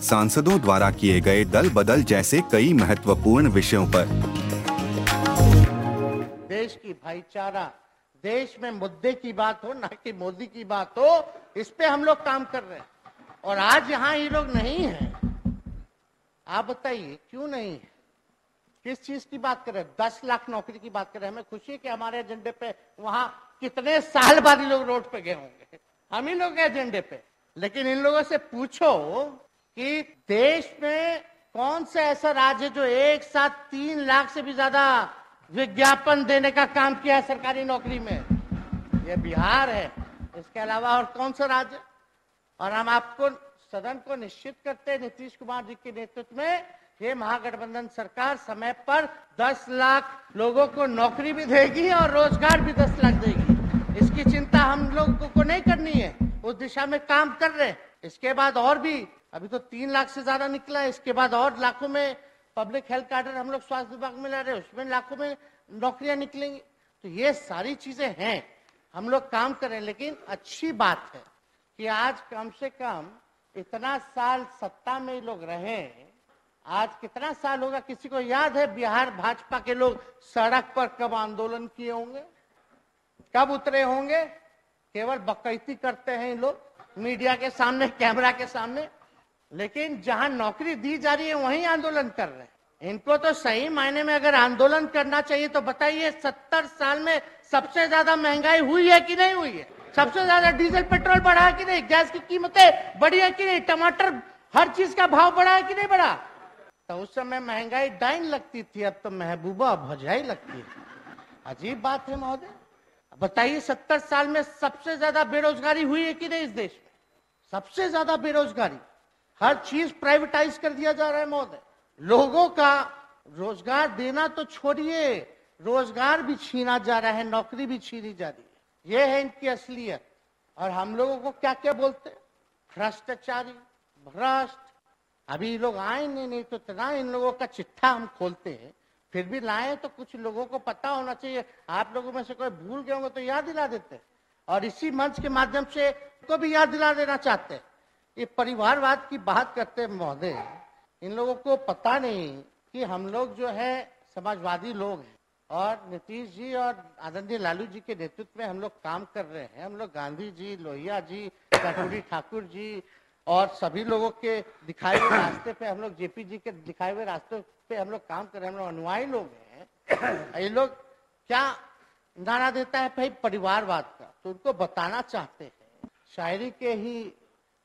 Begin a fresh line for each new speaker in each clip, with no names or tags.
सांसदों द्वारा किए गए दल बदल जैसे कई महत्वपूर्ण विषयों पर।
देश की भाईचारा, देश में मुद्दे की बात हो, ना कि मोदी की बात हो, इस पे हम लोग काम कर रहे हैं। और आज यहाँ ये लोग नहीं है। आप बताइए, क्यों नहीं है? किस चीज़ की बात कर रहे हैं? दस लाख नौकरी की बात कर रहे हैं। हमें खुशी है कि हमारे एजेंडे पे वहाँ कितने साल बाद लोग रोड पे गए होंगे। हम ही लोग एजेंडे पे। लेकिन इन लोगों से पूछो कि देश में कौन सा ऐसा राज्य जो एक साथ तीन लाख से भी ज़्यादा विज्ञापन देने का काम किया है सरकारी नौकरी में? ये बिहार है। इसके अलावा और कौन सा राज्य? और हम आपको, सदन को निश्चित करते हैं नीतीश कुमार जी के नेतृत्व में, ये महागठबंधन सरकार समय पर 10 लाख लोगों को नौकरी भी देगी और रोज़गार भी 10 लाख देगी। इसकी चिंता हम लोगों को नहीं करनी है। उस दिशा में काम कर रहे हैं। इसके बाद और भी अभी तो तीन लाख से ज़्यादा निकला है। इसके बाद और लाखों में पब्लिक हेल्थ कार्डर हम लोग स्वास्थ्य विभाग में ला रहे हैं। उसमें लाखों में नौकरियाँ निकलेंगी। तो ये सारी चीज़ें हैं। हम लोग काम कर रहे लेकिन अच्छी बात है कि आज कम से कम इतना साल सत्ता में लोग रहे आज कितना साल होगा, किसी को याद है? बिहार भाजपा के लोग सड़क पर कब आंदोलन किए होंगे? कब उतरे होंगे? केवल बकैती करते हैं इन लोग। मीडिया के सामने, कैमरा के सामने। लेकिन जहाँ नौकरी दी जा रही है, वहीं आंदोलन कर रहे हैं। इनको तो सही मायने में अगर आंदोलन करना चाहिए तो बताइए सत्तर साल में सबसे ज़्यादा महँगाई हुई है कि नहीं हुई है? सबसे ज़्यादा डीजल, पेट्रोल बढ़ा है कि नहीं? गैस की कीमतें बढ़ी है कि नहीं? टमाटर हर चीज़ का भाव बढ़ा है कि नहीं बढ़ा? तो उस समय महँगाई डाइन लगती थी, अब तो महबूबा भजाई लगती है। अजीब बात है, महोदय। बताइए सत्तर साल में सबसे ज़्यादा बेरोजगारी हुई है कि नहीं इस देश में? सबसे ज़्यादा बेरोजगारी। हर चीज़ प्राइवेटाइज कर दिया जा रहा है महोदय। लोगों का रोज़गार देना तो छोड़िए, रोज़गार भी छीना जा रहा है, नौकरी भी छीनी जा रही है। ये है इनकी असलियत। और हम लोगों को क्या क्या बोलते भ्रष्टाचारी, भ्रष्ट। अभी लोग आए नहीं नहीं तो इतना इन लोगों का चिट्ठा हम खोलते हैं। फिर भी लाए तो कुछ लोगों को पता होना चाहिए। आप लोगों में से कोई भूल गए होंगे तो याद दिला देते और इसी मंच के माध्यम से को भी याद दिला देना चाहते हैं। ये परिवारवाद की बात करते महोदय, इन लोगों को पता नहीं कि हम लोग जो है, समाजवादी लोग हैं। और नीतीश जी और आदरणीय लालू जी के नेतृत्व में हम लोग काम कर रहे हैं। हम लोग गांधी जी, लोहिया जी कटोरी ठाकुर जी और सभी लोगों के दिखाए हुए रास्ते पे हम लोग जेपी जी के दिखाए हुए रास्ते पे हम लोग काम कर रहे हैं। हम लोग अनुयायी लोग हैं। ये लोग क्या नारा देता है भाई परिवारवाद का? तो उनको बताना चाहते हैं। शायरी के ही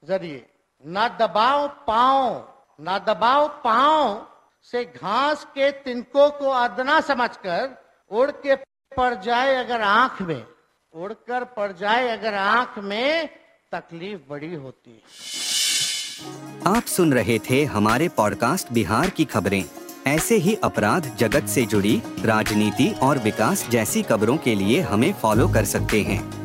ज़रिए। ना दबाओ पाओ न दबाओ पाओ से घास के तिनकों को अदना समझकर उड़ के पड़ जाए अगर आँख में। उड़कर पड़ जाए अगर आँख में, तकलीफ़ बड़ी होती है।
आप सुन रहे थे हमारे पॉडकास्ट बिहार की खबरें। ऐसे ही अपराध जगत से जुड़ी, राजनीति और विकास जैसी खबरों के लिए हमें फॉलो कर सकते हैं।